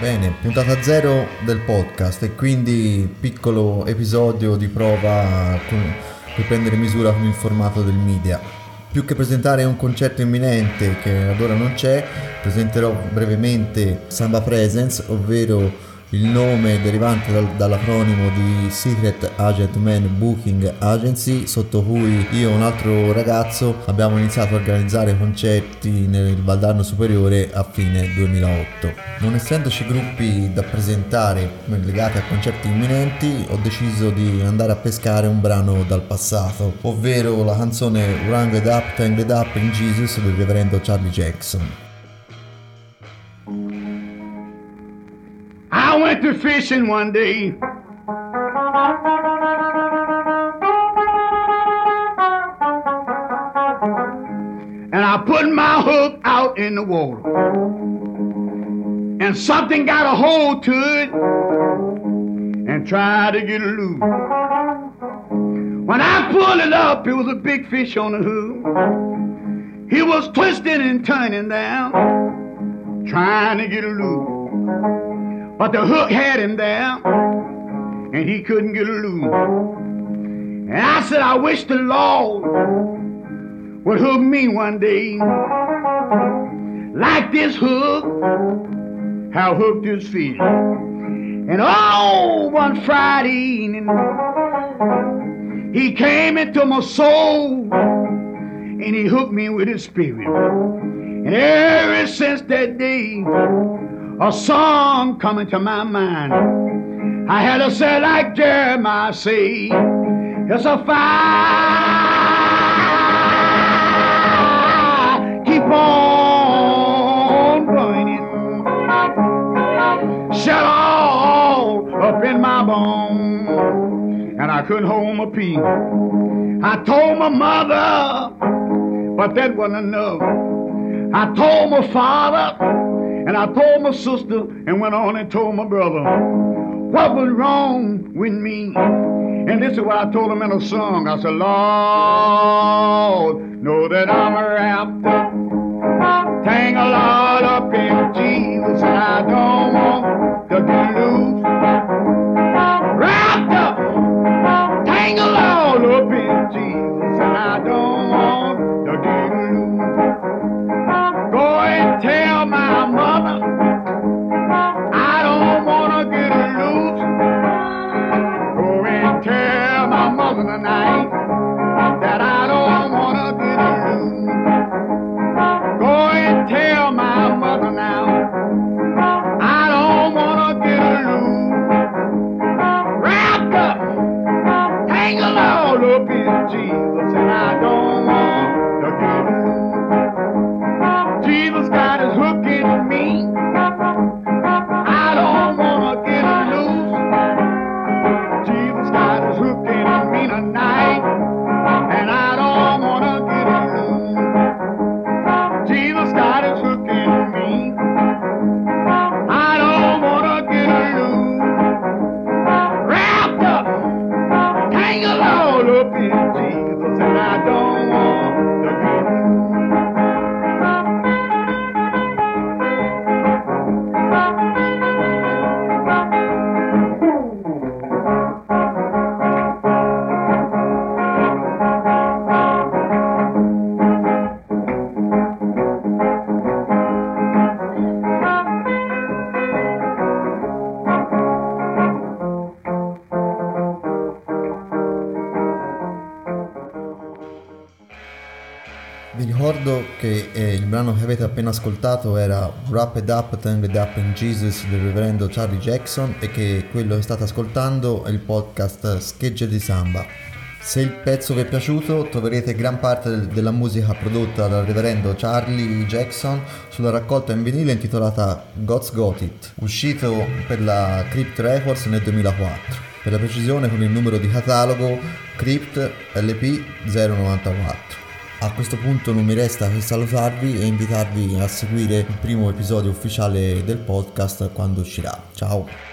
Bene, puntata zero del podcast e quindi piccolo episodio di prova con, per prendere misura con il formato del media. Più che presentare un concerto imminente che ad ora non c'è, presenterò brevemente Samba Presence, ovvero il nome derivante dal, dall'acronimo di Secret Agent Man Booking Agency, sotto cui io e un altro ragazzo abbiamo iniziato a organizzare concerti nel Valdarno Superiore a fine 2008. Non essendoci gruppi da presentare legati a concerti imminenti, ho deciso di andare a pescare un brano dal passato, ovvero la canzone Wrangled Up, Tangled Up in Jesus del reverendo Charlie Jackson. I went to fishing one day. And I put my hook out in the water. And something got a hold to it and tried to get it loose. When I pulled it up, it was a big fish on the hook. He was twisting and turning down, trying to get it loose. But the hook had him there, and he couldn't get loose. And I said, I wish the Lord would hook me one day. Like this hook, how hooked his feet. And oh, one Friday evening, he came into my soul and he hooked me with his spirit. And ever since that day, a song coming to my mind. I had to say like Jeremiah say, it's a fire, keep on burning, shut all up in my bones, and I couldn't hold my peace. I told my mother, but that wasn't enough. I told my father, and I told my sister and went on and told my brother what was wrong with me. And this is what I told him in a song. I said, Lord, know that I'm wrapped up, tangled all up in Jesus, and I don't want to get loose. Wrapped up, tangled all up in Jesus, and I don't my mother tonight that I don't wanna get loose. Go and tell my mother now I don't wanna get. Wrapped up, tangled all up in Jesus, and I don't want to get loose. Vi ricordo che eh, il brano che avete appena ascoltato era Wrapped Up, Tangled Up in Jesus del reverendo Charlie Jackson e che quello che state ascoltando è il podcast Schegge di Samba. Se il pezzo vi è piaciuto troverete gran parte del- della musica prodotta dal reverendo Charlie Jackson sulla raccolta in vinile intitolata God's Got It, uscito per la Crypt Records nel 2004. Per la precisione con il numero di catalogo Crypt LP 094. A questo punto non mi resta che salutarvi e invitarvi a seguire il primo episodio ufficiale del podcast quando uscirà. Ciao!